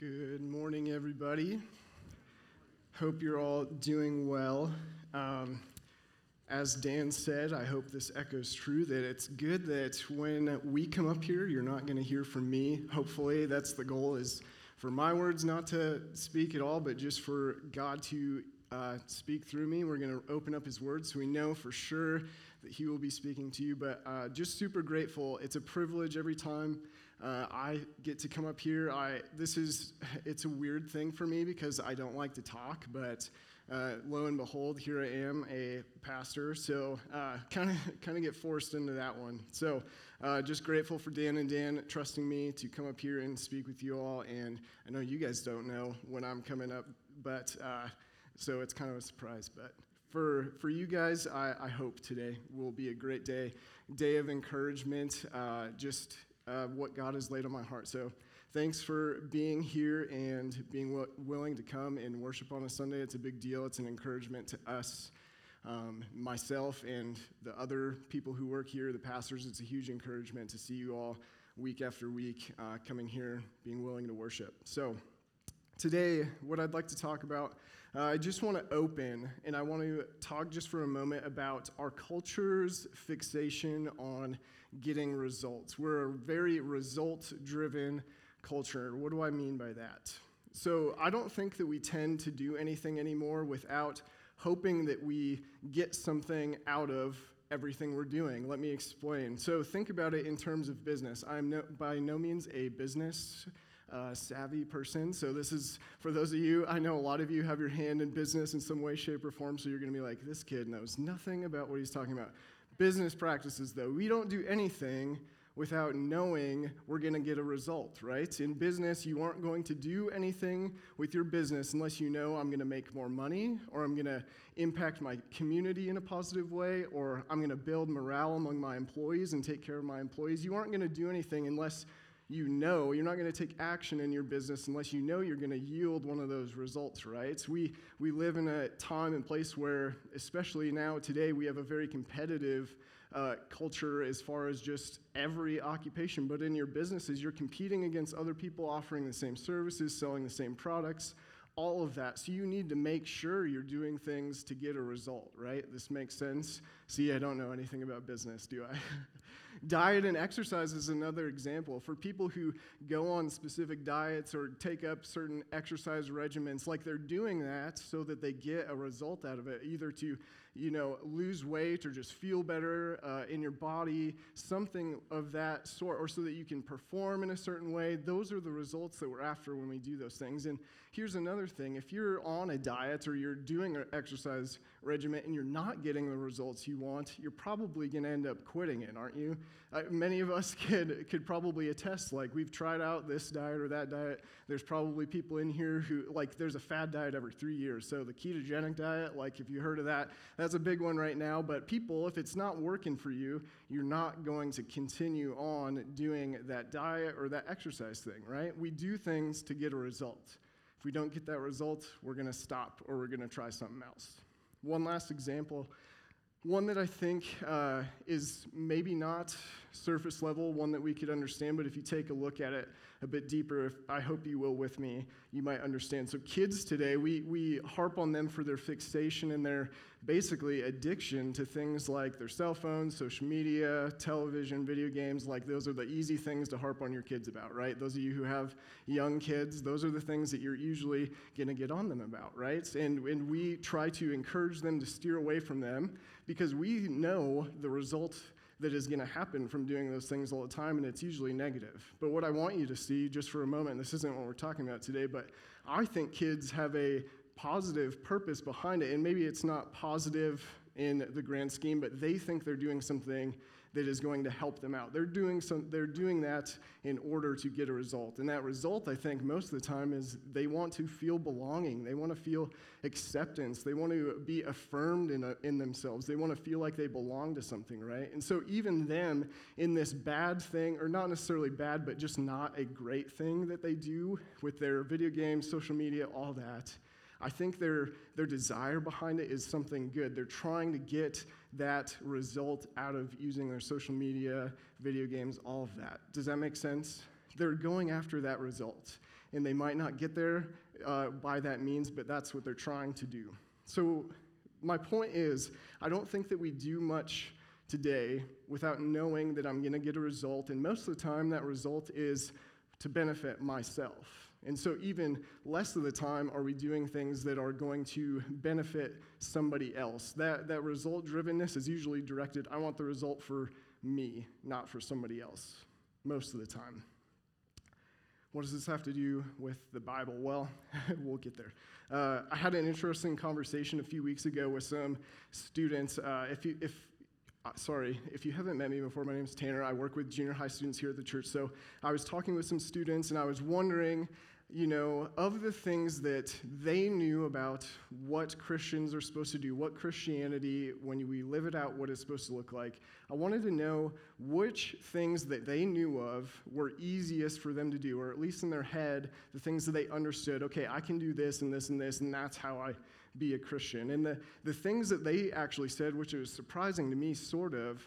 Good morning, everybody. Hope you're all doing well. Um, as Dan said, I hope this echoes true that it's good that when we come up here, you're not going to hear from me. Hopefully, that's the goal is for my words not to speak at all, but just for God to uh, speak through me. We're going to open up His Word so we know for sure that He will be speaking to you. But uh, just super grateful. It's a privilege every time uh, I get to come up here. I this is it's a weird thing for me because I don't like to talk, but uh, lo and behold, here I am, a pastor. So kind of kind of get forced into that one. So uh, just grateful for Dan and Dan trusting me to come up here and speak with you all. And I know you guys don't know when I'm coming up, but uh, so it's kind of a surprise. But for for you guys, I, I hope today will be a great day, day of encouragement. Uh, just uh, what God has laid on my heart. So thanks for being here and being w- willing to come and worship on a Sunday. It's a big deal, it's an encouragement to us. Um, myself and the other people who work here, the pastors, it's a huge encouragement to see you all week after week uh, coming here, being willing to worship. So, today, what I'd like to talk about, uh, I just want to open and I want to talk just for a moment about our culture's fixation on getting results. We're a very result driven culture. What do I mean by that? So I don't think that we tend to do anything anymore without hoping that we get something out of everything we're doing. Let me explain. So think about it in terms of business. I'm no, by no means a business uh, savvy person. So this is for those of you. I know a lot of you have your hand in business in some way, shape, or form. So you're going to be like, this kid knows nothing about what he's talking about business practices, though. We don't do anything without knowing we're going to get a result, right? In business, you aren't going to do anything with your business unless you know I'm going to make more money or I'm going to impact my community in a positive way or I'm going to build morale among my employees and take care of my employees. You aren't going to do anything unless you know you're not going to take action in your business unless you know you're going to yield one of those results right we we live in a time and place where especially now today we have a very competitive uh, culture as far as just every occupation but in your businesses you're competing against other people offering the same services selling the same products all of that. So you need to make sure you're doing things to get a result, right? This makes sense. See, I don't know anything about business, do I? Diet and exercise is another example. For people who go on specific diets or take up certain exercise regimens, like they're doing that so that they get a result out of it, either to you know, lose weight or just feel better uh, in your body, something of that sort, or so that you can perform in a certain way. Those are the results that we're after when we do those things. And here's another thing if you're on a diet or you're doing an exercise regimen and you're not getting the results you want, you're probably going to end up quitting it, aren't you? Uh, many of us could, could probably attest, like, we've tried out this diet or that diet. There's probably people in here who, like, there's a fad diet every three years. So the ketogenic diet, like, if you heard of that, that's a big one right now. But people, if it's not working for you, you're not going to continue on doing that diet or that exercise thing, right? We do things to get a result. If we don't get that result, we're going to stop or we're going to try something else. One last example one that I think uh, is maybe not surface level, one that we could understand, but if you take a look at it a bit deeper, if, I hope you will with me, you might understand. So, kids today, we, we harp on them for their fixation and their basically addiction to things like their cell phones, social media, television, video games. Like, those are the easy things to harp on your kids about, right? Those of you who have young kids, those are the things that you're usually going to get on them about, right? And, and we try to encourage them to steer away from them because we know the result that is going to happen from doing those things all the time, and it's usually negative. But what I want you to see, just for a moment, this isn't what we're talking about today, but I think kids have a positive purpose behind it, and maybe it's not positive in the grand scheme, but they think they're doing something that is going to help them out. They're doing, some, they're doing that in order to get a result. And that result, I think, most of the time is they want to feel belonging. They want to feel acceptance. They want to be affirmed in, a, in themselves. They want to feel like they belong to something, right? And so, even them in this bad thing, or not necessarily bad, but just not a great thing that they do with their video games, social media, all that. I think their, their desire behind it is something good. They're trying to get that result out of using their social media, video games, all of that. Does that make sense? they're going after that result. And they might not get there uh, by that means, but that's what they're trying to do. So, my point is, I don't think that we do much today without knowing that I'm going to get a result. And most of the time, that result is to benefit myself. And so, even less of the time, are we doing things that are going to benefit somebody else? That, that result drivenness is usually directed, I want the result for me, not for somebody else, most of the time. What does this have to do with the Bible? Well, we'll get there. Uh, I had an interesting conversation a few weeks ago with some students. Uh, if, you, if uh, sorry, if you haven't met me before, my name is Tanner. I work with junior high students here at the church. So I was talking with some students and I was wondering, you know, of the things that they knew about what Christians are supposed to do, what Christianity, when we live it out, what it's supposed to look like, I wanted to know which things that they knew of were easiest for them to do, or at least in their head, the things that they understood, okay, I can do this and this and this, and that's how I be a Christian. And the, the things that they actually said, which was surprising to me, sort of,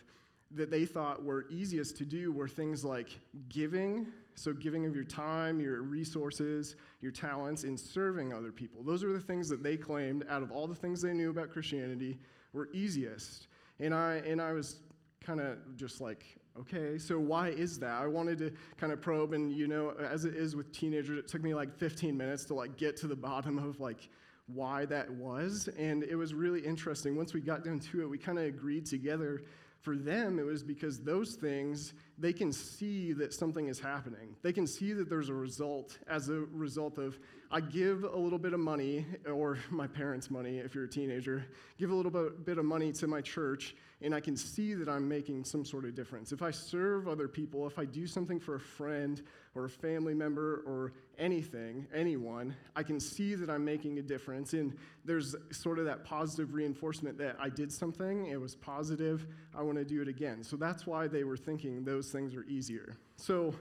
that they thought were easiest to do were things like giving, so giving of your time, your resources, your talents, in serving other people. Those are the things that they claimed, out of all the things they knew about Christianity, were easiest. And I, and I was kind of just like, okay, so why is that? I wanted to kind of probe, and you know, as it is with teenagers, it took me like 15 minutes to like get to the bottom of like why that was. And it was really interesting. Once we got down to it, we kind of agreed together. For them, it was because those things, they can see that something is happening. They can see that there's a result as a result of, I give a little bit of money, or my parents' money if you're a teenager, give a little bit of money to my church, and I can see that I'm making some sort of difference. If I serve other people, if I do something for a friend or a family member or anything, anyone, I can see that I'm making a difference. And there's sort of that positive reinforcement that I did something, it was positive, I want to do it again. So that's why they were thinking those things are easier. So,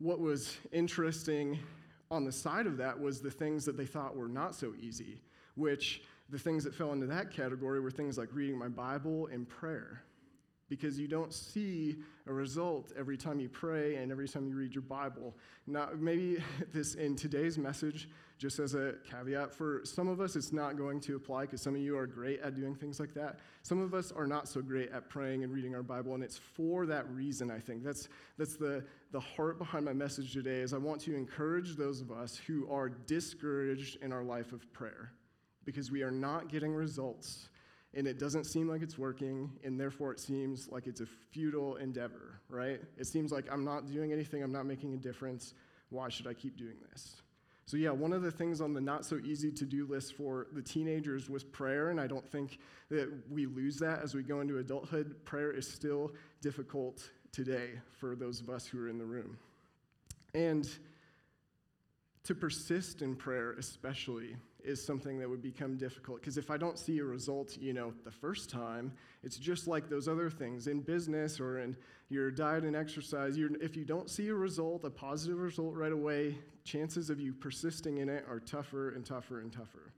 what was interesting on the side of that was the things that they thought were not so easy, which the things that fell into that category were things like reading my Bible and prayer. Because you don't see a result every time you pray and every time you read your Bible. Now, maybe this in today's message, just as a caveat, for some of us it's not going to apply because some of you are great at doing things like that. Some of us are not so great at praying and reading our Bible, and it's for that reason, I think. That's, that's the, the heart behind my message today is I want to encourage those of us who are discouraged in our life of prayer because we are not getting results and it doesn't seem like it's working, and therefore it seems like it's a futile endeavor, right? It seems like I'm not doing anything, I'm not making a difference. Why should I keep doing this? So, yeah, one of the things on the not so easy to do list for the teenagers was prayer, and I don't think that we lose that as we go into adulthood. Prayer is still difficult today for those of us who are in the room. And to persist in prayer, especially, is something that would become difficult because if I don't see a result, you know, the first time, it's just like those other things in business or in your diet and exercise. if you don't see a result, a positive result right away, chances of you persisting in it are tougher and tougher and tougher.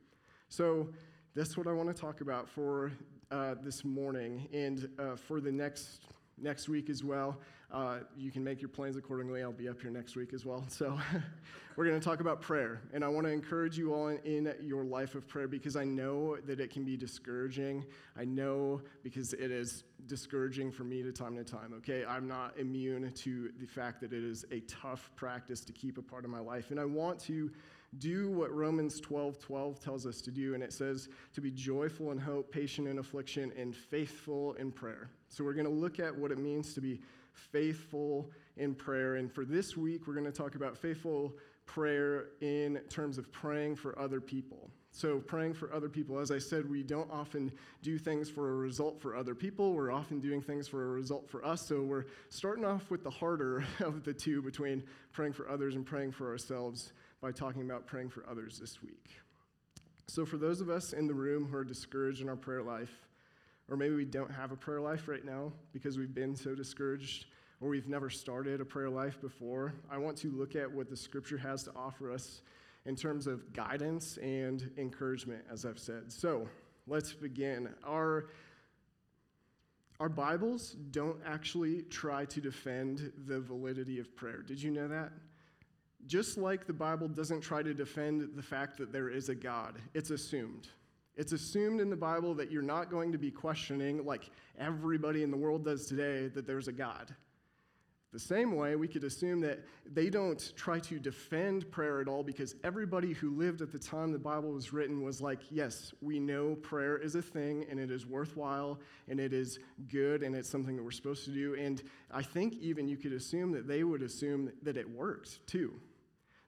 So that's what I want to talk about for uh, this morning and uh, for the next next week as well. Uh, you can make your plans accordingly. I'll be up here next week as well. So, we're going to talk about prayer. And I want to encourage you all in, in, your life of prayer because I know that it can be discouraging. I know because it is discouraging for me to time to time, okay? I'm not immune to the fact that it is a tough practice to keep a part of my life. And I want to do what Romans 12 12 tells us to do. And it says to be joyful in hope, patient in affliction, and faithful in prayer. So, we're going to look at what it means to be faithful in prayer. And for this week, we're going to talk about faithful prayer in terms of praying for other people. So, praying for other people, as I said, we don't often do things for a result for other people. We're often doing things for a result for us. So, we're starting off with the harder of the two between praying for others and praying for ourselves by talking about praying for others this week. So, for those of us in the room who are discouraged in our prayer life, or maybe we don't have a prayer life right now because we've been so discouraged or we've never started a prayer life before, I want to look at what the scripture has to offer us in terms of guidance and encouragement, as I've said. So let's begin. Our, Our Bibles don't actually try to defend the validity of prayer. Did you know that? Just like the Bible doesn't try to defend the fact that there is a God, it's assumed. It's assumed in the Bible that you're not going to be questioning, like everybody in the world does today, that there's a God. The same way, we could assume that they don't try to defend prayer at all because everybody who lived at the time the Bible was written was like, yes, we know prayer is a thing and it is worthwhile and it is good and it's something that we're supposed to do. And I think even you could assume that they would assume that it works too.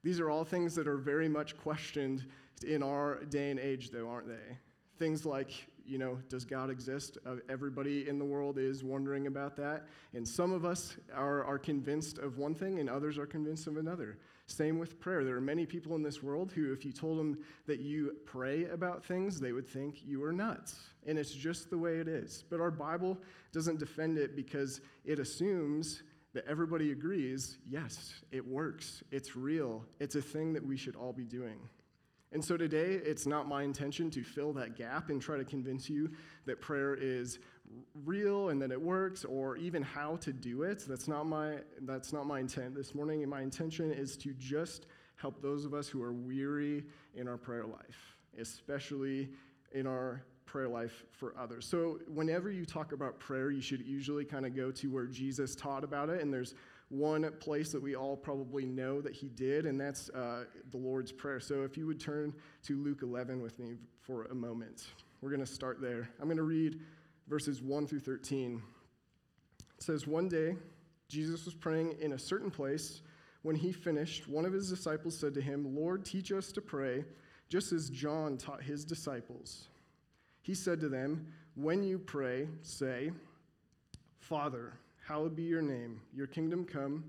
These are all things that are very much questioned in our day and age, though, aren't they? Things like you know, does God exist? Uh, everybody in the world is wondering about that. And some of us are, are convinced of one thing, and others are convinced of another. Same with prayer. There are many people in this world who, if you told them that you pray about things, they would think you are nuts. And it's just the way it is. But our Bible doesn't defend it because it assumes that everybody agrees yes, it works, it's real, it's a thing that we should all be doing. And so today, it's not my intention to fill that gap and try to convince you that prayer is real and that it works or even how to do it. That's not my, that's not my intent this morning. And my intention is to just help those of us who are weary in our prayer life, especially in our prayer life for others. So, whenever you talk about prayer, you should usually kind of go to where Jesus taught about it. And there's one place that we all probably know that he did, and that's uh, the Lord's Prayer. So if you would turn to Luke 11 with me for a moment, we're going to start there. I'm going to read verses 1 through 13. It says, One day, Jesus was praying in a certain place. When he finished, one of his disciples said to him, Lord, teach us to pray, just as John taught his disciples. He said to them, When you pray, say, Father, Hallowed be your name, your kingdom come.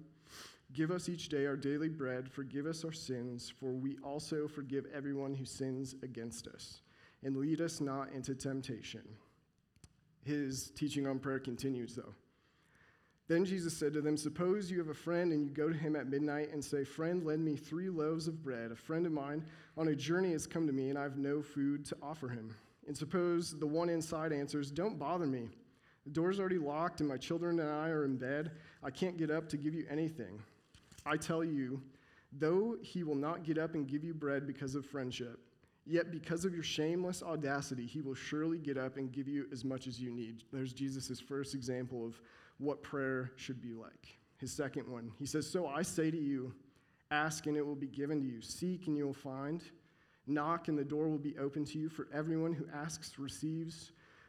Give us each day our daily bread. Forgive us our sins, for we also forgive everyone who sins against us. And lead us not into temptation. His teaching on prayer continues, though. Then Jesus said to them, Suppose you have a friend and you go to him at midnight and say, Friend, lend me three loaves of bread. A friend of mine on a journey has come to me and I have no food to offer him. And suppose the one inside answers, Don't bother me. The door's already locked, and my children and I are in bed. I can't get up to give you anything. I tell you, though he will not get up and give you bread because of friendship, yet because of your shameless audacity, he will surely get up and give you as much as you need. There's Jesus' first example of what prayer should be like. His second one, he says, So I say to you, ask and it will be given to you, seek and you will find, knock and the door will be open to you. For everyone who asks receives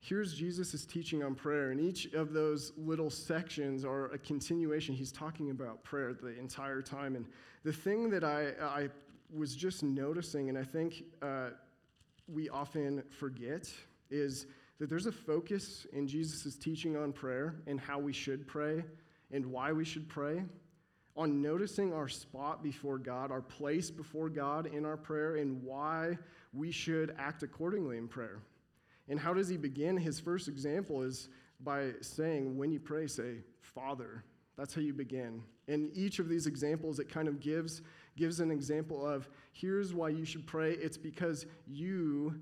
here's Jesus' teaching on prayer, and each of those little sections are a continuation. He's talking about prayer the entire time. And the thing that I, I was just noticing, and I think uh, we often forget, is that there's a focus in Jesus' teaching on prayer and how we should pray and why we should pray. On noticing our spot before God, our place before God in our prayer, and why we should act accordingly in prayer. And how does he begin? His first example is by saying, when you pray, say, Father. That's how you begin. In each of these examples, it kind of gives, gives an example of here's why you should pray. It's because you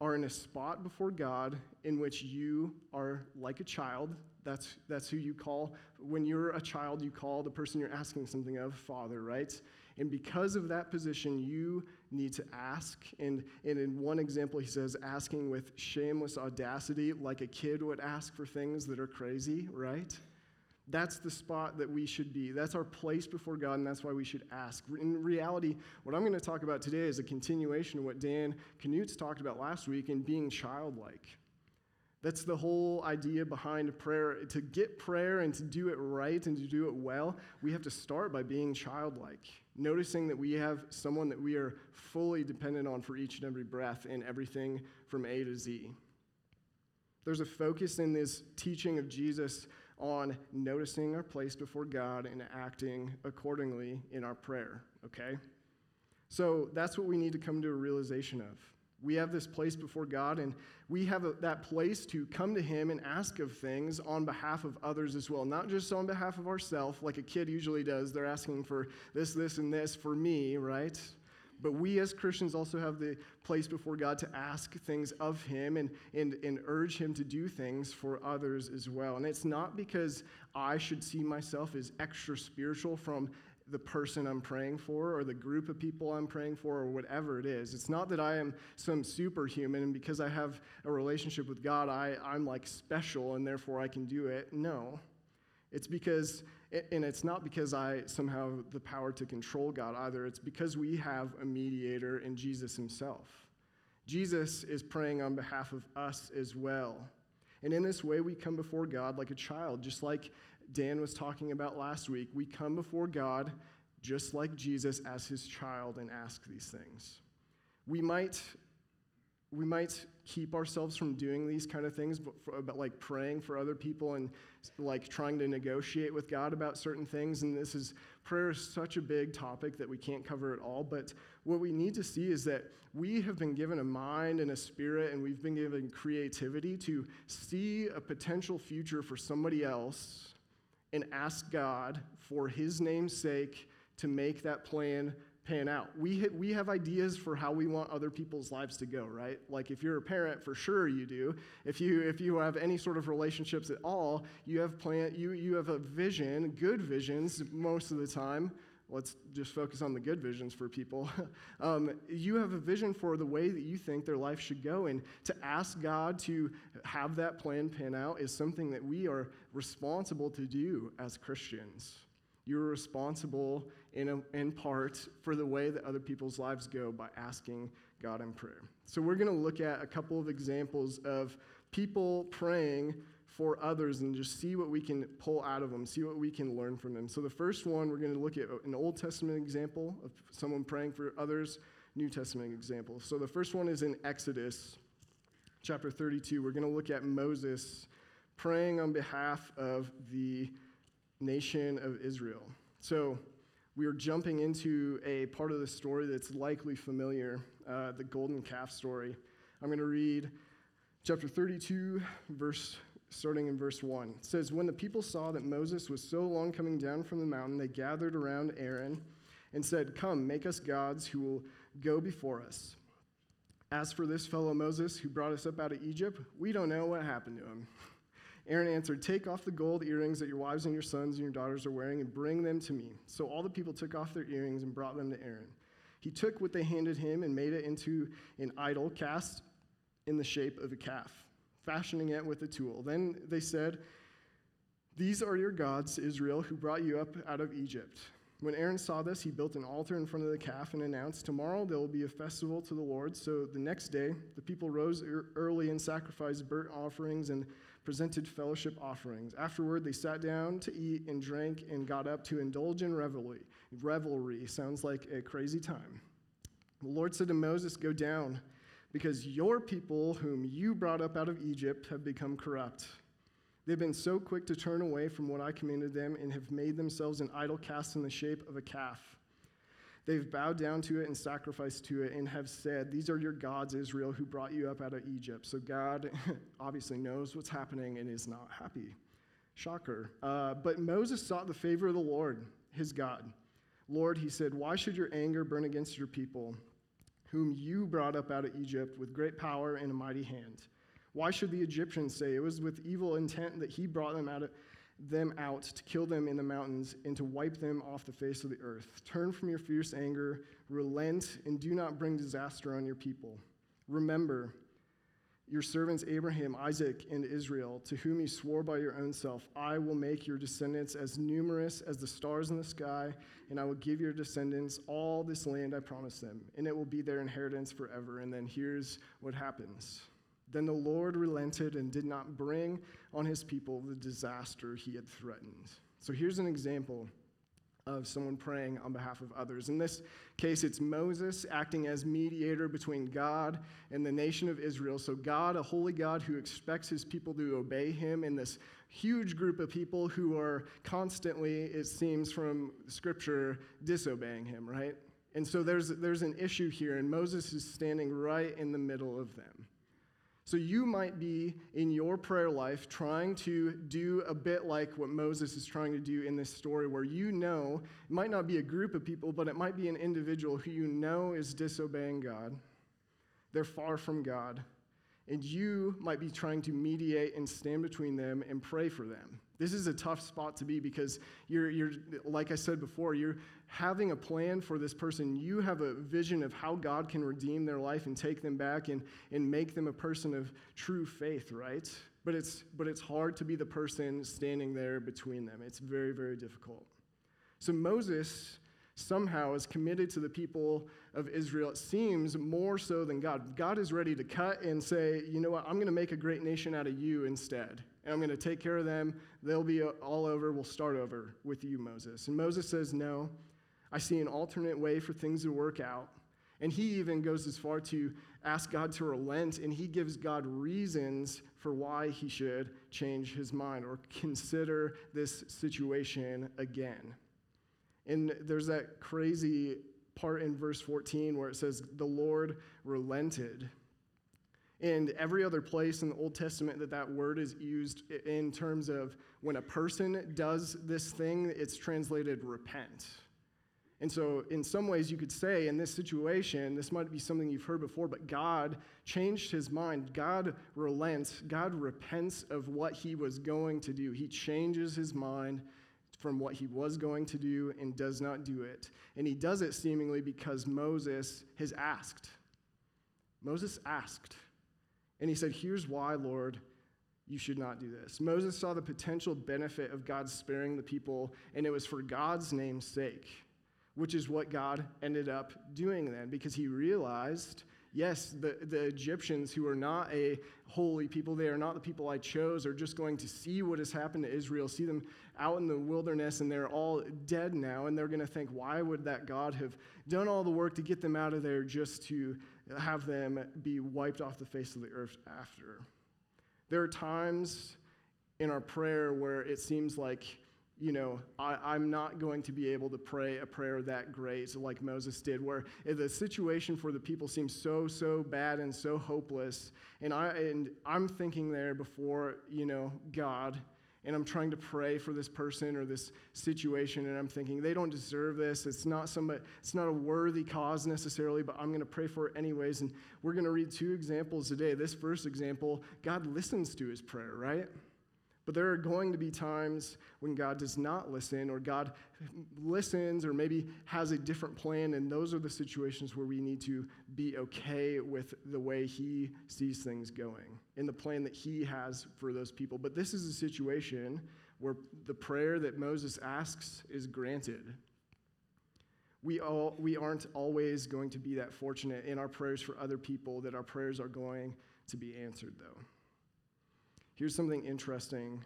are in a spot before God in which you are like a child. That's, that's who you call. When you're a child, you call the person you're asking something of Father, right? And because of that position, you need to ask. And, and in one example, he says, asking with shameless audacity, like a kid would ask for things that are crazy, right? That's the spot that we should be. That's our place before God, and that's why we should ask. In reality, what I'm going to talk about today is a continuation of what Dan Knutz talked about last week in being childlike. That's the whole idea behind prayer. To get prayer and to do it right and to do it well, we have to start by being childlike, noticing that we have someone that we are fully dependent on for each and every breath and everything from A to Z. There's a focus in this teaching of Jesus on noticing our place before God and acting accordingly in our prayer, okay? So that's what we need to come to a realization of. We have this place before God, and we have a, that place to come to Him and ask of things on behalf of others as well, not just on behalf of ourselves, like a kid usually does. They're asking for this, this, and this for me, right? But we as Christians also have the place before God to ask things of Him and, and, and urge Him to do things for others as well. And it's not because I should see myself as extra spiritual from the person I'm praying for or the group of people I'm praying for or whatever it is. It's not that I am some superhuman and because I have a relationship with God, I, I'm like special and therefore I can do it. No. It's because and it's not because I somehow have the power to control God either. It's because we have a mediator in Jesus himself. Jesus is praying on behalf of us as well. And in this way, we come before God like a child, just like Dan was talking about last week. We come before God just like Jesus as his child and ask these things. We might we might keep ourselves from doing these kind of things, but for, about like praying for other people and like trying to negotiate with God about certain things. And this is prayer is such a big topic that we can't cover it all. But what we need to see is that we have been given a mind and a spirit, and we've been given creativity to see a potential future for somebody else and ask God for His name's sake to make that plan pan out. We, we have ideas for how we want other people's lives to go, right? Like if you're a parent, for sure you do. If you, if you have any sort of relationships at all, you have, plan, you, you have a vision, good visions most of the time. Let's just focus on the good visions for people. um, you have a vision for the way that you think their life should go. And to ask God to have that plan pan out is something that we are responsible to do as Christians. You're responsible in, a, in part for the way that other people's lives go by asking God in prayer. So, we're going to look at a couple of examples of people praying for others and just see what we can pull out of them, see what we can learn from them. So, the first one, we're going to look at an Old Testament example of someone praying for others, New Testament example. So, the first one is in Exodus chapter 32. We're going to look at Moses praying on behalf of the nation of Israel. So, we are jumping into a part of the story that's likely familiar uh, the golden calf story. I'm going to read chapter 32, verse starting in verse 1. It says, When the people saw that Moses was so long coming down from the mountain, they gathered around Aaron and said, Come, make us gods who will go before us. As for this fellow Moses who brought us up out of Egypt, we don't know what happened to him. Aaron answered, Take off the gold earrings that your wives and your sons and your daughters are wearing and bring them to me. So all the people took off their earrings and brought them to Aaron. He took what they handed him and made it into an idol cast in the shape of a calf, fashioning it with a tool. Then they said, These are your gods, Israel, who brought you up out of Egypt. When Aaron saw this, he built an altar in front of the calf and announced, Tomorrow there will be a festival to the Lord. So the next day, the people rose early and sacrificed burnt offerings and presented fellowship offerings. Afterward, they sat down to eat and drank and got up to indulge in revelry. Revelry sounds like a crazy time. The Lord said to Moses, Go down, because your people, whom you brought up out of Egypt, have become corrupt. They've been so quick to turn away from what I commanded them and have made themselves an idol cast in the shape of a calf. They've bowed down to it and sacrificed to it and have said, These are your gods, Israel, who brought you up out of Egypt. So God obviously knows what's happening and is not happy. Shocker. Uh, but Moses sought the favor of the Lord, his God. Lord, he said, Why should your anger burn against your people, whom you brought up out of Egypt with great power and a mighty hand? Why should the Egyptians say it was with evil intent that he brought them out of them out to kill them in the mountains and to wipe them off the face of the earth. Turn from your fierce anger, relent, and do not bring disaster on your people. Remember your servants Abraham, Isaac, and Israel, to whom you swore by your own self, I will make your descendants as numerous as the stars in the sky, and I will give your descendants all this land I promised them, and it will be their inheritance forever. And then here's what happens. Then the Lord relented and did not bring on his people the disaster he had threatened. So here's an example of someone praying on behalf of others. In this case, it's Moses acting as mediator between God and the nation of Israel. So, God, a holy God who expects his people to obey him, and this huge group of people who are constantly, it seems from scripture, disobeying him, right? And so there's, there's an issue here, and Moses is standing right in the middle of them. So you might be in your prayer life trying to do a bit like what Moses is trying to do in this story, where you know it might not be a group of people, but it might be an individual who you know is disobeying God. They're far from God. And you might be trying to mediate and stand between them and pray for them. This is a tough spot to be because you're, you're, like I said before, you're having a plan for this person. You have a vision of how God can redeem their life and take them back and, and make them a person of true faith, right? But it's, but it's hard to be the person standing there between them. It's very, very difficult. So Moses somehow is committed to the people of Israel, it seems more so than God. God is ready to cut and say, you know what, I'm going to make a great nation out of you instead. And I'm going to take care of them. They'll be uh, all over. We'll start over with you, Moses. And Moses says, no, I see an alternate way for things to work out. And he even goes as far to ask God to relent, and he gives God reasons for why he should change his mind or consider this situation again. And there's that crazy part in verse 14 where it says, The Lord relented. And every other place in the Old Testament that that word is used in terms of when a person does this thing, it's translated repent. And so, in some ways, you could say in this situation, this might be something you've heard before, but God changed his mind. God relents. God repents of what he was going to do. He changes his mind from what he was going to do and does not do it. And he does it seemingly because Moses has asked. Moses asked. And he said, Here's why, Lord, you should not do this. Moses saw the potential benefit of God sparing the people, and it was for God's name's sake, which is what God ended up doing then, because he realized yes, the, the Egyptians who are not a holy people, they are not the people I chose, are just going to see what has happened to Israel, see them out in the wilderness, and they're all dead now, and they're going to think, why would that God have done all the work to get them out of there just to have them be wiped off the face of the earth after? There are times in our prayer where it seems like you know, I, am not going to be able to pray a prayer that great like Moses did, where the situation for the people seems so, so bad and so hopeless. And, I, and I'm thinking there before, you know, God, and I'm trying to pray for this person or this situation, and I'm thinking they don't deserve this. It's not somebody, it's not a worthy cause necessarily, but I'm going to pray for it anyways. And we're going to read two examples today. This first example, God listens to his prayer, right? But there are going to be times when God does not listen, or God listens, or maybe has a different plan, and those are the situations where we need to be okay with the way He sees things going, in the plan that He has for those people. But this is a situation where the prayer that Moses asks is granted. We, all, we aren't always going to be that fortunate in our prayers for other people that our prayers are going to be answered, though. Here's something interesting.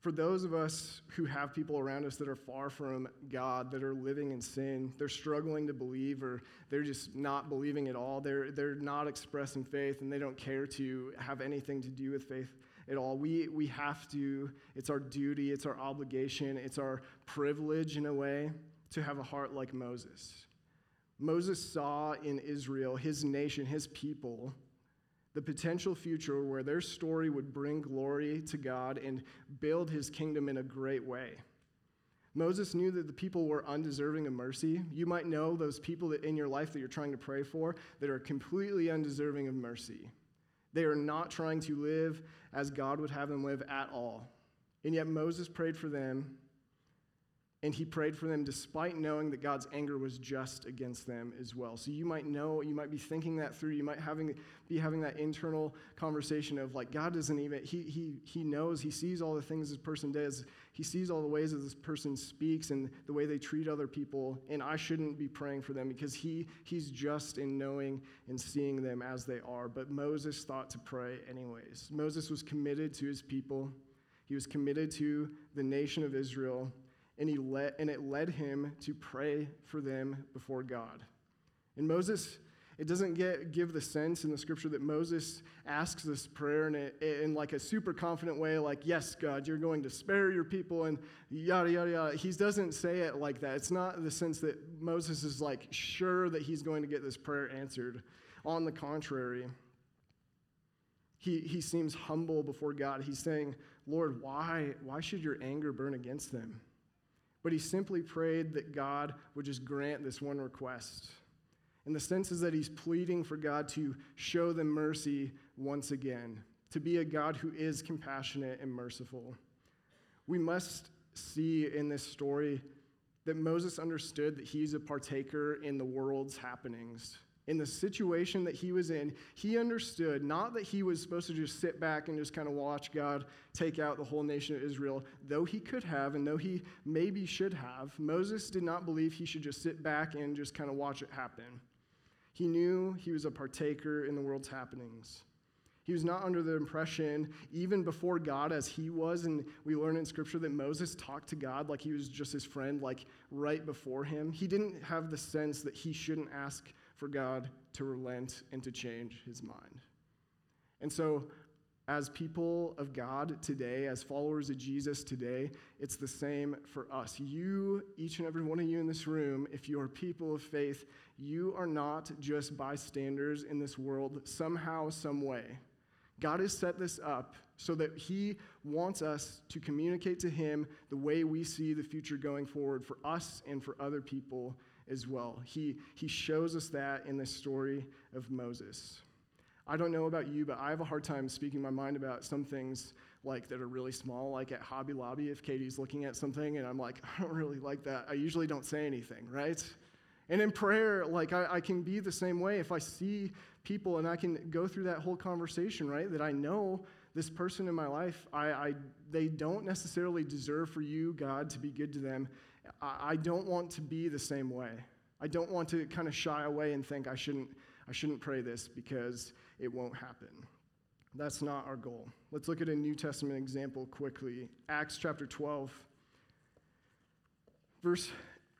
For those of us who have people around us that are far from God, that are living in sin, they're struggling to believe or they're just not believing at all, they're, they're not expressing faith and they don't care to have anything to do with faith at all. We, we have to, it's our duty, it's our obligation, it's our privilege in a way to have a heart like Moses. Moses saw in Israel, his nation, his people, the potential future where their story would bring glory to God and build his kingdom in a great way. Moses knew that the people were undeserving of mercy. You might know those people that in your life that you're trying to pray for that are completely undeserving of mercy. They are not trying to live as God would have them live at all. And yet Moses prayed for them and he prayed for them despite knowing that God's anger was just against them as well. So you might know, you might be thinking that through. You might having, be having that internal conversation of like, God doesn't even, he, he, he knows, he sees all the things this person does. He sees all the ways that this person speaks and the way they treat other people. And I shouldn't be praying for them because he, he's just in knowing and seeing them as they are. But Moses thought to pray anyways. Moses was committed to his people. He was committed to the nation of Israel and, he led, and it led him to pray for them before God. And Moses, it doesn't get, give the sense in the scripture that Moses asks this prayer in, a, in like a super confident way, like, yes, God, you're going to spare your people, and yada, yada, yada. He doesn't say it like that. It's not the sense that Moses is like sure that he's going to get this prayer answered. On the contrary, he, he seems humble before God. He's saying, Lord, why, why should your anger burn against them? But he simply prayed that God would just grant this one request. And the sense is that he's pleading for God to show them mercy once again, to be a God who is compassionate and merciful. We must see in this story that Moses understood that he's a partaker in the world's happenings in the situation that he was in, he understood not that he was supposed to just sit back and just kind of watch God take out the whole nation of Israel, though he could have and though he maybe should have. Moses did not believe he should just sit back and just kind of watch it happen. He knew he was a partaker in the world's happenings. He was not under the impression, even before God, as he was. And we learn in Scripture that Moses talked to God like he was just his friend, like right before him. He didn't have the sense that he shouldn't ask for God to relent and to change his mind. And so, as people of God today, as followers of Jesus today, it's the same for us. You, each and every one of you in this room, if you are people of faith, you are not just bystanders in this world somehow, some way. God has set this up so that He wants us to communicate to Him the way we see the future going forward for us and for other people as well. He, he shows us that in the story of Moses. I don't know about you, but I have a hard time speaking my mind about some things like that are really small, like at Hobby Lobby, if Katie's looking at something and I'm like, I don't really like that, I usually don't say anything, right? And in prayer, like I, I can be the same way if I see people and I can go through that whole conversation, right? That I know this person in my life, I, I, they don't necessarily deserve for you, God, to be good to them. I don't want to be the same way. I don't want to kind of shy away and think I shouldn't, I shouldn't pray this because it won't happen. That's not our goal. Let's look at a New Testament example quickly. Acts chapter 12. Verse,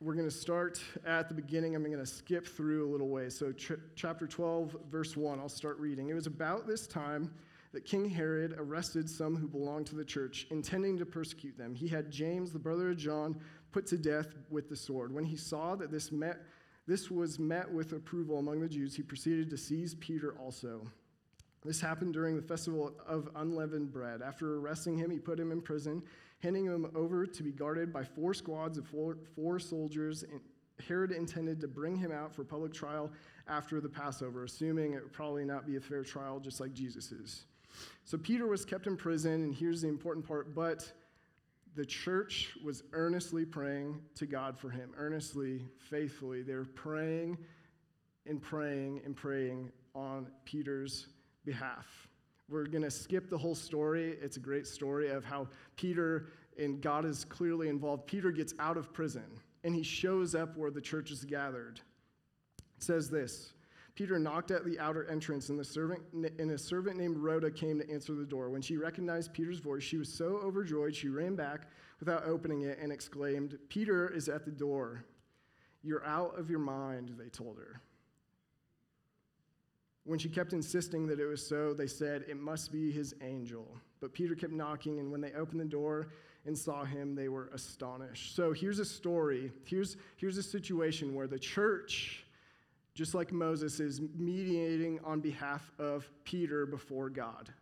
we're going to start at the beginning. I'm going to skip through a little way. So, ch- chapter 12, verse 1, I'll start reading. It was about this time that King Herod arrested some who belonged to the church, intending to persecute them. He had James, the brother of John, put to death with the sword. When he saw that this, met, this was met with approval among the Jews, he proceeded to seize Peter also. This happened during the festival of unleavened bread. After arresting him, he put him in prison, handing him over to be guarded by four squads of four, four soldiers. Herod intended to bring him out for public trial after the Passover, assuming it would probably not be a fair trial, just like Jesus's. So Peter was kept in prison, and here's the important part, but the church was earnestly praying to God for him, earnestly, faithfully. They were praying and praying and praying on Peter's behalf. We're going to skip the whole story. It's a great story of how Peter and God is clearly involved. Peter gets out of prison and he shows up where the church is gathered. It says this Peter knocked at the outer entrance, and, the servant, and a servant named Rhoda came to answer the door. When she recognized Peter's voice, she was so overjoyed she ran back without opening it and exclaimed, Peter is at the door. You're out of your mind, they told her. When she kept insisting that it was so, they said, It must be his angel. But Peter kept knocking, and when they opened the door and saw him, they were astonished. So here's a story. Here's, here's a situation where the church just like Moses is mediating on behalf of Peter before God.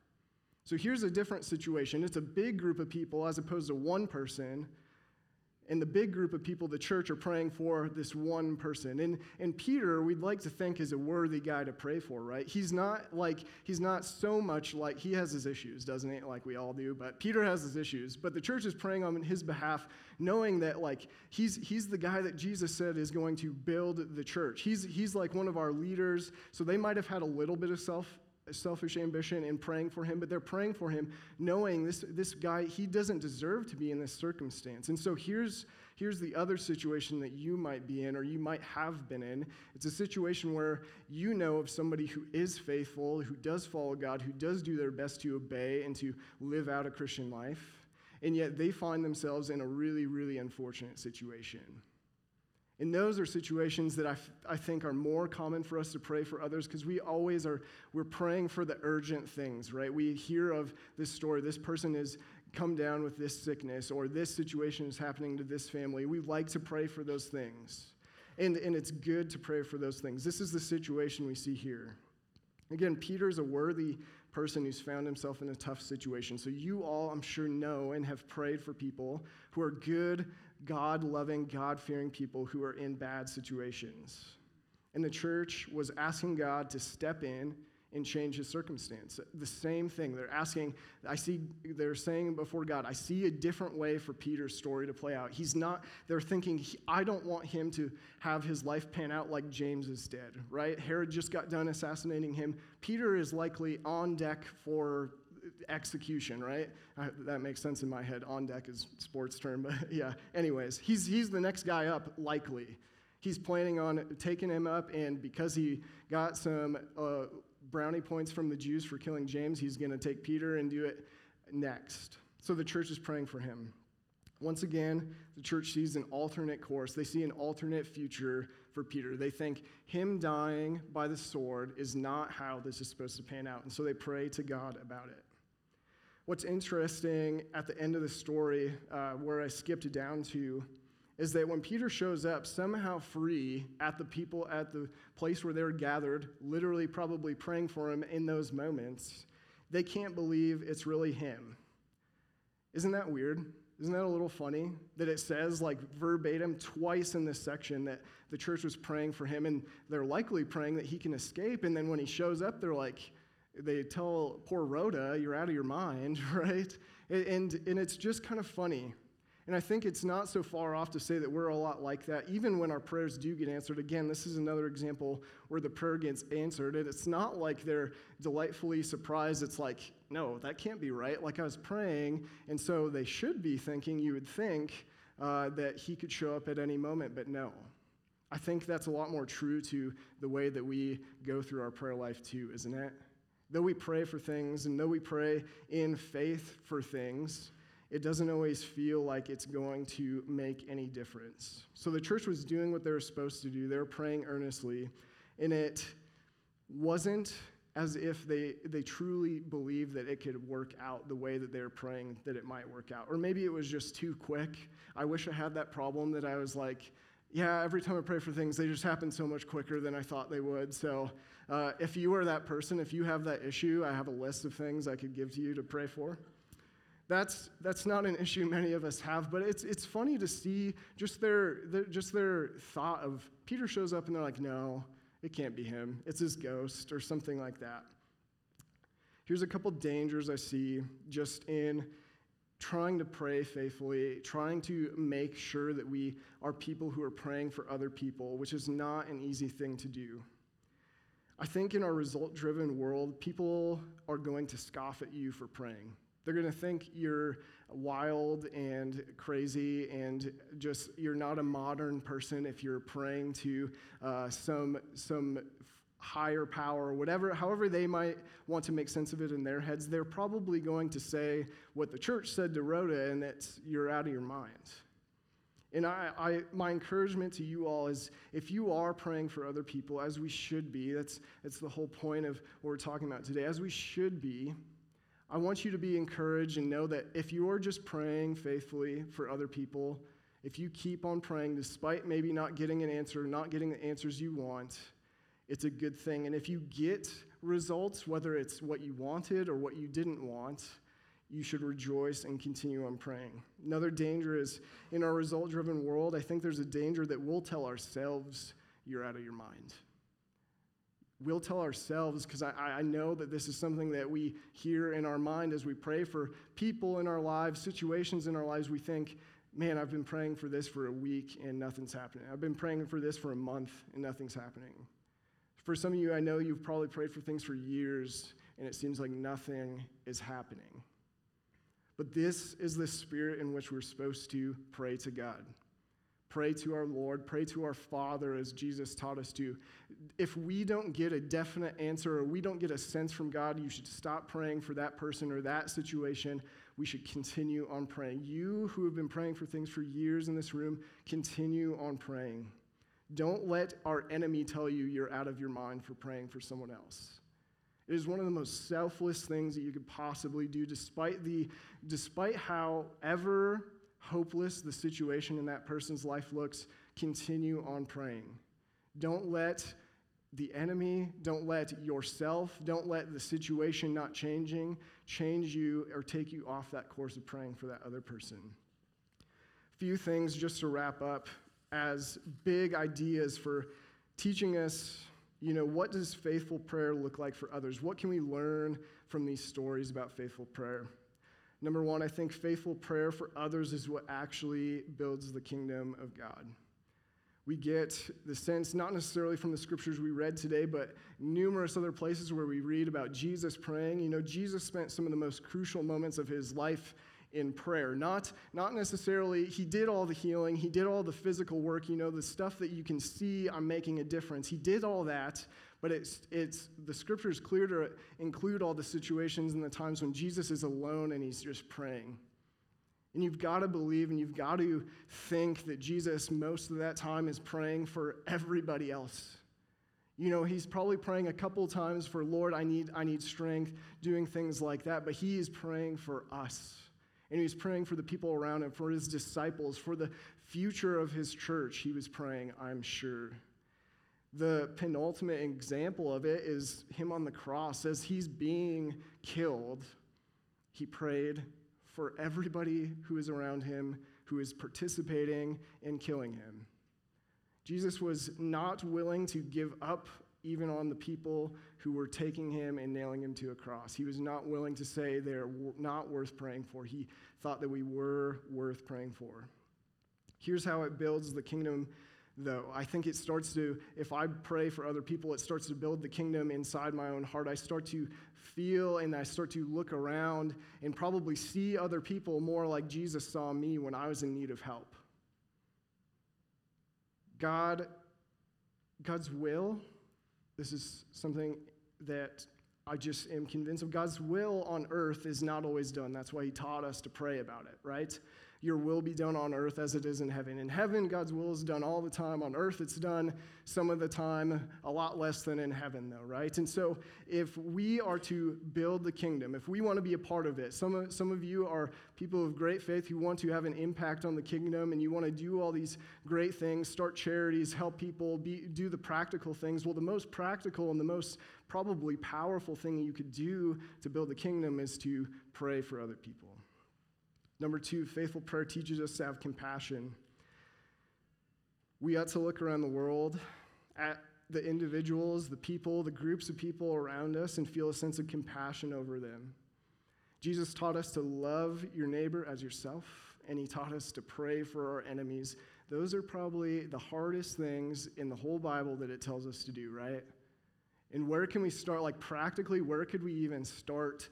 So here's a different situation. It's a big group of people as opposed to one person and the big group of people, the church, are praying for this one person. And, and Peter, we'd like to think, is a worthy guy to pray for, right? He's not like, he's not so much like, he has his issues, doesn't he? Like we all do, but Peter has his issues. But the church is praying on his behalf, knowing that, like, he's, he's the guy that Jesus said is going to build the church. He's, he's like one of our leaders. So they might have had a little bit of self selfish ambition and praying for him, but they're praying for him knowing this, this guy, he doesn't deserve to be in this circumstance. And so here's, here's the other situation that you might be in or you might have been in. It's a situation where you know of somebody who is faithful, who does follow God, who does do their best to obey and to live out a Christian life. and yet they find themselves in a really, really unfortunate situation. And those are situations that I, f- I think are more common for us to pray for others because we always are, we're praying for the urgent things, right? We hear of this story, this person has come down with this sickness, or this situation is happening to this family. We like to pray for those things. And, and it's good to pray for those things. This is the situation we see here. Again, Peter is a worthy person who's found himself in a tough situation. So, you all, I'm sure, know and have prayed for people who are good, God loving, God fearing people who are in bad situations. And the church was asking God to step in and change his circumstance. The same thing. They're asking, I see, they're saying before God, I see a different way for Peter's story to play out. He's not, they're thinking, I don't want him to have his life pan out like James is dead, right? Herod just got done assassinating him. Peter is likely on deck for execution, right? I, that makes sense in my head. On deck is sports term, but yeah. Anyways, he's, he's the next guy up, likely. He's planning on taking him up, and because he got some uh, brownie points from the Jews for killing James, he's going to take Peter and do it next. So the church is praying for him. Once again, the church sees an alternate course. They see an alternate future for Peter. They think him dying by the sword is not how this is supposed to pan out. And so they pray to God about it. What's interesting at the end of the story, uh, where I skipped down to, is that when Peter shows up, somehow free at the people at the place where they're gathered, literally probably praying for him in those moments, they can't believe it's really him. Isn't that weird? Isn't that a little funny that it says, like verbatim, twice in this section that the church was praying for him and they're likely praying that he can escape. And then when he shows up, they're like, they tell poor Rhoda, you're out of your mind, right? And, and it's just kind of funny and I think it's not so far off to say that we're a lot like that, even when our prayers do get answered. Again, this is another example where the prayer gets answered, and it's not like they're delightfully surprised. It's like, no, that can't be right. Like I was praying, and so they should be thinking, you would think, uh, that he could show up at any moment, but no. I think that's a lot more true to the way that we go through our prayer life, too, isn't it? Though we pray for things, and though we pray in faith for things, it doesn't always feel like it's going to make any difference. So the church was doing what they were supposed to do. They were praying earnestly, and it wasn't as if they, they truly believed that it could work out the way that they were praying that it might work out. Or maybe it was just too quick. I wish I had that problem that I was like, yeah, every time I pray for things, they just happen so much quicker than I thought they would. So uh, if you are that person, if you have that issue, I have a list of things I could give to you to pray for. That's, that's not an issue many of us have, but it's, it's funny to see just their, their, just their thought of Peter shows up and they're like, no, it can't be him. It's his ghost or something like that. Here's a couple dangers I see just in trying to pray faithfully, trying to make sure that we are people who are praying for other people, which is not an easy thing to do. I think in our result driven world, people are going to scoff at you for praying. They're going to think you're wild and crazy and just you're not a modern person if you're praying to uh, some, some higher power, whatever, however they might want to make sense of it in their heads. They're probably going to say what the church said to Rhoda, and it's you're out of your mind. And I, I, my encouragement to you all is if you are praying for other people, as we should be, that's, that's the whole point of what we're talking about today, as we should be, I want you to be encouraged and know that if you're just praying faithfully for other people, if you keep on praying despite maybe not getting an answer, not getting the answers you want, it's a good thing. And if you get results, whether it's what you wanted or what you didn't want, you should rejoice and continue on praying. Another danger is in our result driven world, I think there's a danger that we'll tell ourselves you're out of your mind we'll tell ourselves, because I, I know that this is something that we hear in our mind as we pray for people in our lives, situations in our lives, we think, man, I've been praying for this for a week and nothing's happening. I've been praying for this for a month and nothing's happening. For some of you, I know you've probably prayed for things for years and it seems like nothing is happening. But this is the spirit in which we're supposed to pray to God. Pray to our Lord, pray to our Father as Jesus taught us to. If we don't get a definite answer or we don't get a sense from God, you should stop praying for that person or that situation. we should continue on praying. You who have been praying for things for years in this room, continue on praying. Don't let our enemy tell you you're out of your mind for praying for someone else. It is one of the most selfless things that you could possibly do, despite, the, despite however hopeless the situation in that person's life looks, continue on praying. Don't let the enemy, don't let yourself, don't let the situation not changing change you or take you off that course of praying for that other person. Few things just to wrap up as big ideas for teaching us, you know, what does faithful prayer look like for others? What can we learn from these stories about faithful prayer? Number one, I think faithful prayer for others is what actually builds the kingdom of God. We get the sense, not necessarily from the scriptures we read today, but numerous other places where we read about Jesus praying. You know, Jesus spent some of the most crucial moments of his life in prayer. Not, not necessarily, he did all the healing, he did all the physical work, you know, the stuff that you can see I'm making a difference. He did all that, but it's, it's the scriptures clear to include all the situations and the times when Jesus is alone and he's just praying. And you've got to believe and you've got to think that Jesus, most of that time, is praying for everybody else. You know, he's probably praying a couple times for, Lord, I need, I need strength, doing things like that, but he is praying for us. And he was praying for the people around him, for his disciples, for the future of his church. He was praying, I'm sure. The penultimate example of it is him on the cross. As he's being killed, he prayed, for everybody who is around him who is participating in killing him. Jesus was not willing to give up even on the people who were taking him and nailing him to a cross. He was not willing to say they're not worth praying for. He thought that we were worth praying for. Here's how it builds the kingdom, though. I think it starts to, if I pray for other people, it starts to build the kingdom inside my own heart. I start to feel and I start to look around and probably see other people more like Jesus saw me when I was in need of help. God, God's will, this is something that I just am convinced of. God's will on earth is not always done. That's why He taught us to pray about it, right? Your will be done on earth as it is in heaven. In heaven, God's will is done all the time. On earth, it's done some of the time, a lot less than in heaven, though, right? And so, if we are to build the kingdom, if we want to be a part of it, some of, some of you are people of great faith who want to have an impact on the kingdom and you want to do all these great things, start charities, help people, be, do the practical things. Well, the most practical and the most probably powerful thing you could do to build the kingdom is to pray for other people. Number two, faithful prayer teaches us to have compassion. We ought to look around the world at the individuals, the people, the groups of people around us, and feel a sense of compassion over them. Jesus taught us to love your neighbor as yourself, and he taught us to pray for our enemies. Those are probably the hardest things in the whole Bible that it tells us to do, right? And where can we start? Like, practically, where could we even start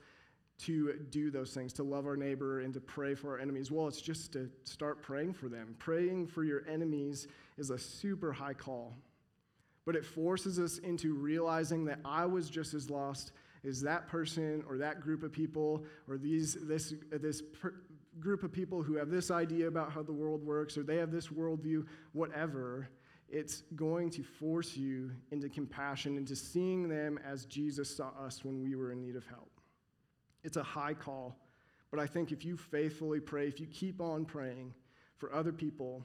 to do those things, to love our neighbor and to pray for our enemies? Well, it's just to start praying for them. Praying for your enemies is a super high call, but it forces us into realizing that I was just as lost as that person or that group of people or these, this, this per, group of people who have this idea about how the world works or they have this worldview, whatever. It's going to force you into compassion, into seeing them as Jesus saw us when we were in need of help. It's a high call. But I think if you faithfully pray, if you keep on praying for other people,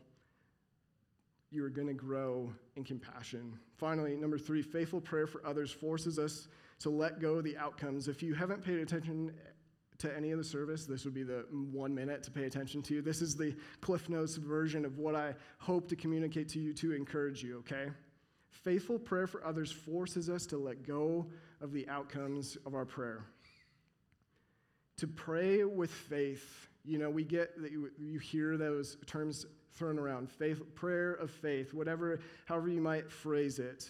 you are going to grow in compassion. Finally, number three, faithful prayer for others forces us to let go of the outcomes. If you haven't paid attention to any of the service, this would be the one minute to pay attention to. This is the Cliff Notes version of what I hope to communicate to you to encourage you, okay? Faithful prayer for others forces us to let go of the outcomes of our prayer to pray with faith. You know, we get that you, you hear those terms thrown around faith, prayer of faith, whatever, however you might phrase it.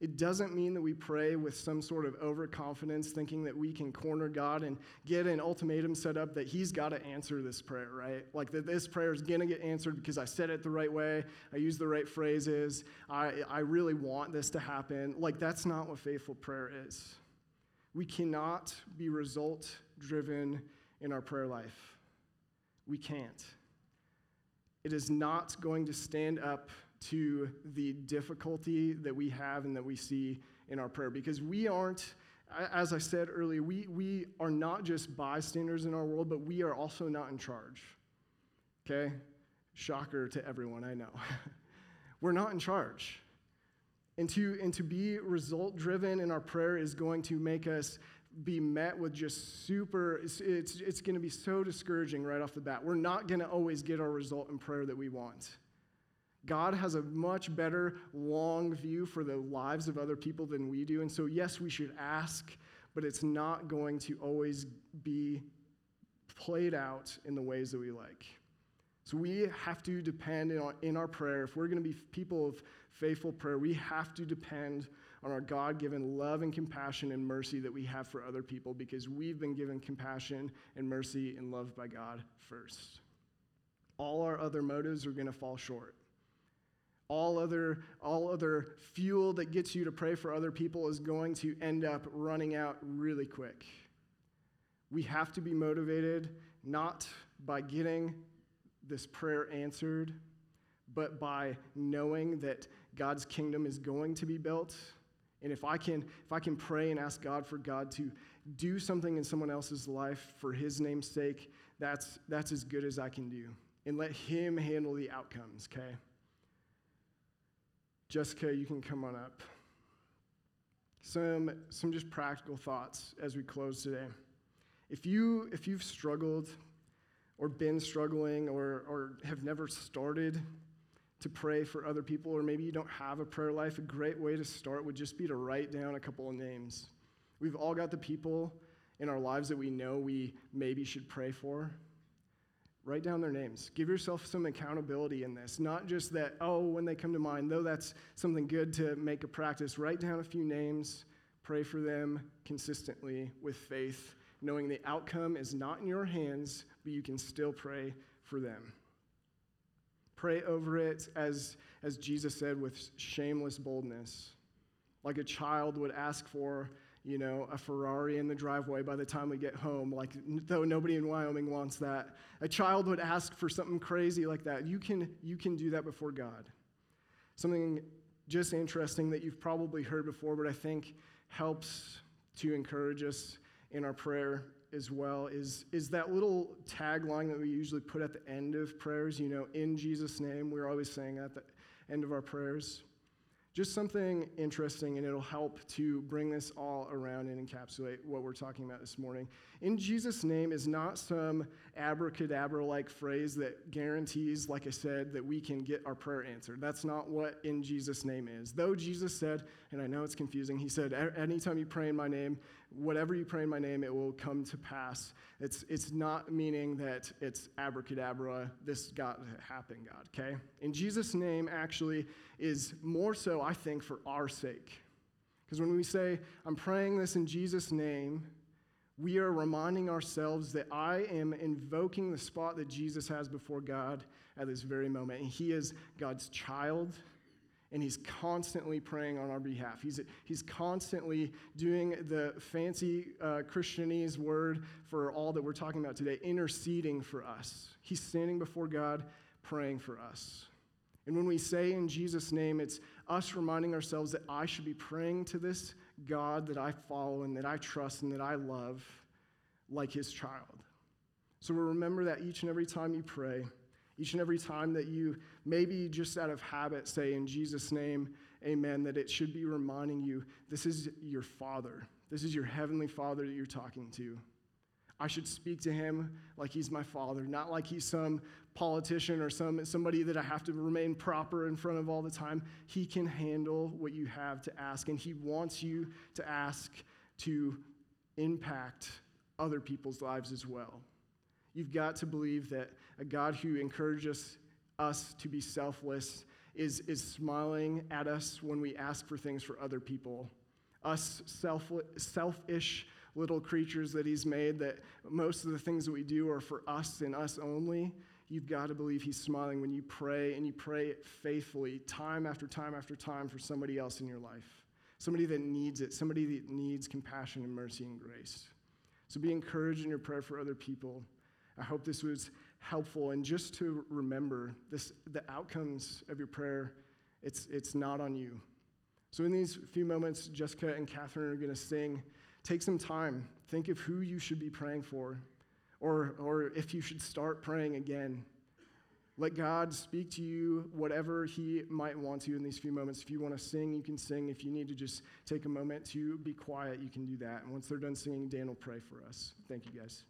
It doesn't mean that we pray with some sort of overconfidence, thinking that we can corner God and get an ultimatum set up that He's got to answer this prayer, right? Like that this prayer is going to get answered because I said it the right way, I used the right phrases, I, I really want this to happen. Like, that's not what faithful prayer is. We cannot be result driven in our prayer life. We can't. It is not going to stand up to the difficulty that we have and that we see in our prayer because we aren't, as I said earlier, we, we are not just bystanders in our world, but we are also not in charge. Okay? Shocker to everyone, I know. We're not in charge. And to, and to be result driven in our prayer is going to make us be met with just super, it's, it's, it's going to be so discouraging right off the bat. We're not going to always get our result in prayer that we want. God has a much better long view for the lives of other people than we do. And so, yes, we should ask, but it's not going to always be played out in the ways that we like. So we have to depend in our, in our prayer. If we're going to be people of faithful prayer, we have to depend on our God given love and compassion and mercy that we have for other people because we've been given compassion and mercy and love by God first. All our other motives are going to fall short. All other, all other fuel that gets you to pray for other people is going to end up running out really quick. We have to be motivated not by getting this prayer answered, but by knowing that God's kingdom is going to be built. And if I can, if I can pray and ask God for God to do something in someone else's life for his name's sake, that's, that's as good as I can do. And let him handle the outcomes, okay? Jessica, you can come on up. Some, some just practical thoughts as we close today. If, you, if you've struggled or been struggling or, or have never started to pray for other people, or maybe you don't have a prayer life, a great way to start would just be to write down a couple of names. We've all got the people in our lives that we know we maybe should pray for. Write down their names. Give yourself some accountability in this. Not just that, oh, when they come to mind, though that's something good to make a practice. Write down a few names, pray for them consistently with faith, knowing the outcome is not in your hands, but you can still pray for them. Pray over it as, as Jesus said, with shameless boldness. Like a child would ask for, you know, a Ferrari in the driveway by the time we get home, like though nobody in Wyoming wants that. A child would ask for something crazy like that. You can, you can do that before God. Something just interesting that you've probably heard before, but I think helps to encourage us in our prayer as well is, is that little tagline that we usually put at the end of prayers, you know, in Jesus' name. We're always saying at the end of our prayers. Just something interesting, and it'll help to bring this all around and encapsulate what we're talking about this morning. In Jesus' name is not some abracadabra like phrase that guarantees, like I said, that we can get our prayer answered. That's not what in Jesus' name is. Though Jesus said, and I know it's confusing, he said, anytime you pray in my name, whatever you pray in my name, it will come to pass. It's, it's not meaning that it's abracadabra, this got to happen, God, okay? In Jesus' name actually is more so, I think, for our sake. Because when we say, I'm praying this in Jesus' name, we are reminding ourselves that I am invoking the spot that Jesus has before God at this very moment. And He is God's child and he's constantly praying on our behalf. He's, he's constantly doing the fancy uh, Christianese word for all that we're talking about today, interceding for us. He's standing before God praying for us. And when we say in Jesus' name, it's us reminding ourselves that I should be praying to this God that I follow and that I trust and that I love like his child. So remember that each and every time you pray, each and every time that you, maybe just out of habit, say in Jesus' name, amen, that it should be reminding you this is your Father. This is your Heavenly Father that you're talking to. I should speak to him like he's my father, not like he's some politician or some, somebody that I have to remain proper in front of all the time. He can handle what you have to ask, and he wants you to ask to impact other people's lives as well. You've got to believe that a God who encourages us to be selfless is, is smiling at us when we ask for things for other people. Us self, selfish little creatures that He's made, that most of the things that we do are for us and us only. You've got to believe He's smiling when you pray and you pray faithfully, time after time after time, for somebody else in your life. Somebody that needs it, somebody that needs compassion and mercy and grace. So be encouraged in your prayer for other people. I hope this was helpful. And just to remember, this, the outcomes of your prayer, it's, it's not on you. So in these few moments, Jessica and Catherine are going to sing. Take some time. Think of who you should be praying for, or, or if you should start praying again. Let God speak to you whatever He might want to in these few moments. If you want to sing, you can sing. If you need to just take a moment to be quiet, you can do that. And once they're done singing, Dan will pray for us. Thank you, guys.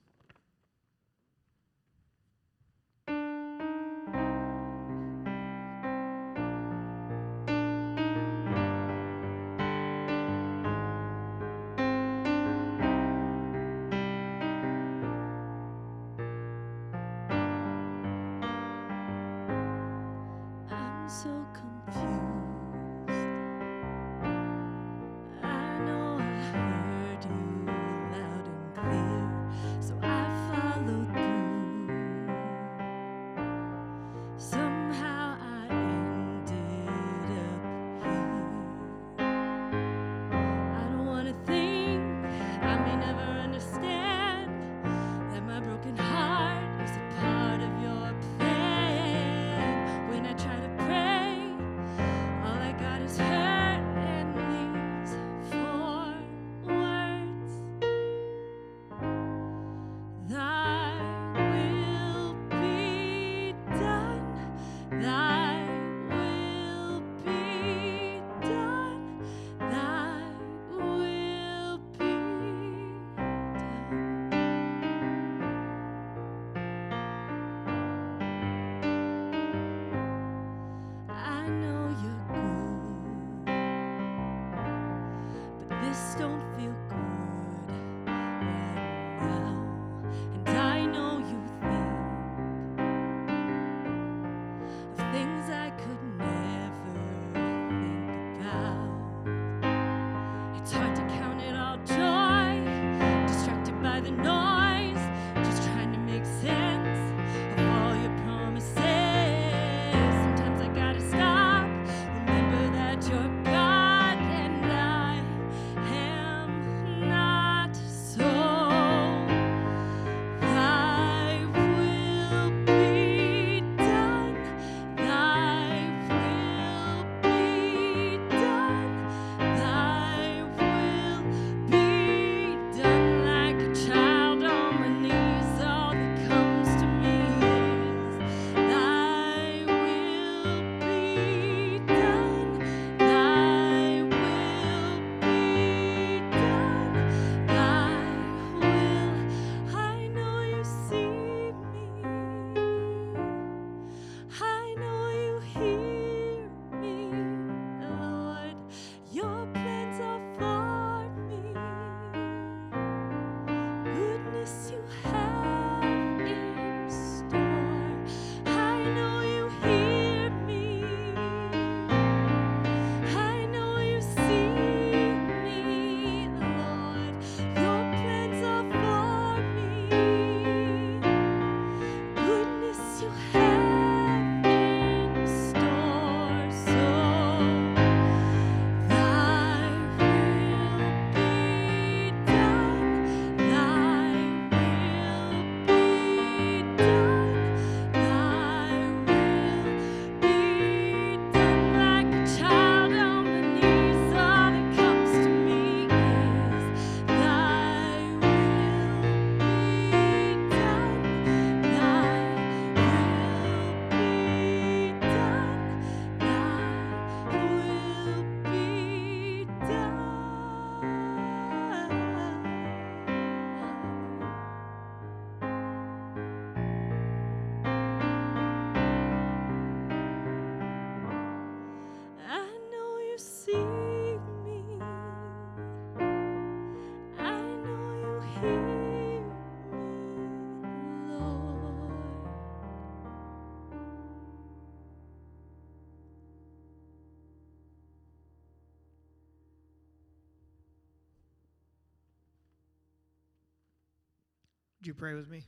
Would you pray with me?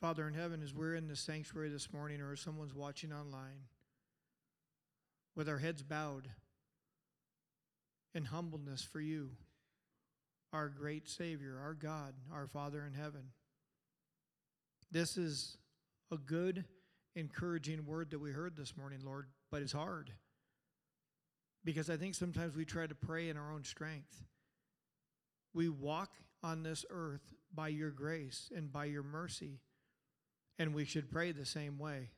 Father in heaven, as we're in the sanctuary this morning or as someone's watching online, with our heads bowed in humbleness for you, our great Savior, our God, our Father in heaven. This is a good, encouraging word that we heard this morning, Lord, but it's hard. Because I think sometimes we try to pray in our own strength. We walk on this earth by your grace and by your mercy, and we should pray the same way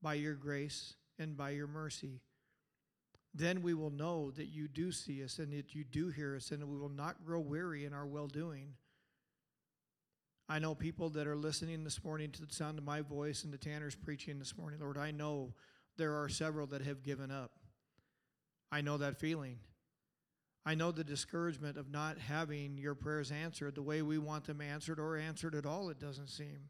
by your grace and by your mercy. Then we will know that you do see us and that you do hear us, and we will not grow weary in our well doing. I know people that are listening this morning to the sound of my voice and to Tanner's preaching this morning, Lord. I know there are several that have given up. I know that feeling. I know the discouragement of not having your prayers answered the way we want them answered or answered at all, it doesn't seem.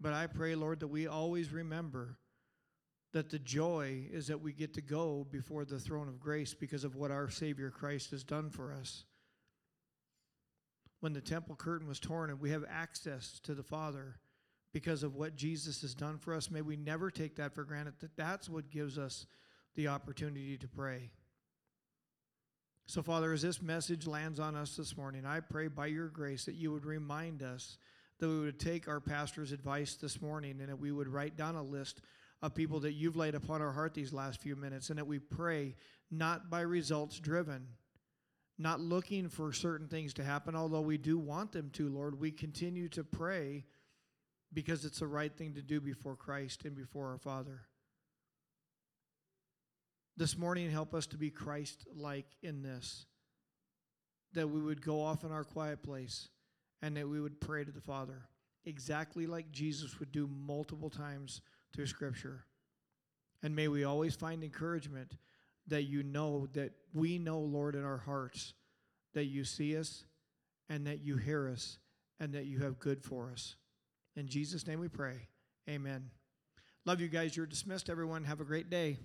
But I pray, Lord, that we always remember that the joy is that we get to go before the throne of grace because of what our Savior Christ has done for us. When the temple curtain was torn and we have access to the Father because of what Jesus has done for us, may we never take that for granted that that's what gives us the opportunity to pray. So, Father, as this message lands on us this morning, I pray by your grace that you would remind us that we would take our pastor's advice this morning and that we would write down a list of people that you've laid upon our heart these last few minutes and that we pray not by results driven, not looking for certain things to happen, although we do want them to, Lord. We continue to pray because it's the right thing to do before Christ and before our Father. This morning, help us to be Christ like in this, that we would go off in our quiet place and that we would pray to the Father, exactly like Jesus would do multiple times through Scripture. And may we always find encouragement that you know, that we know, Lord, in our hearts, that you see us and that you hear us and that you have good for us. In Jesus' name we pray. Amen. Love you guys. You're dismissed, everyone. Have a great day.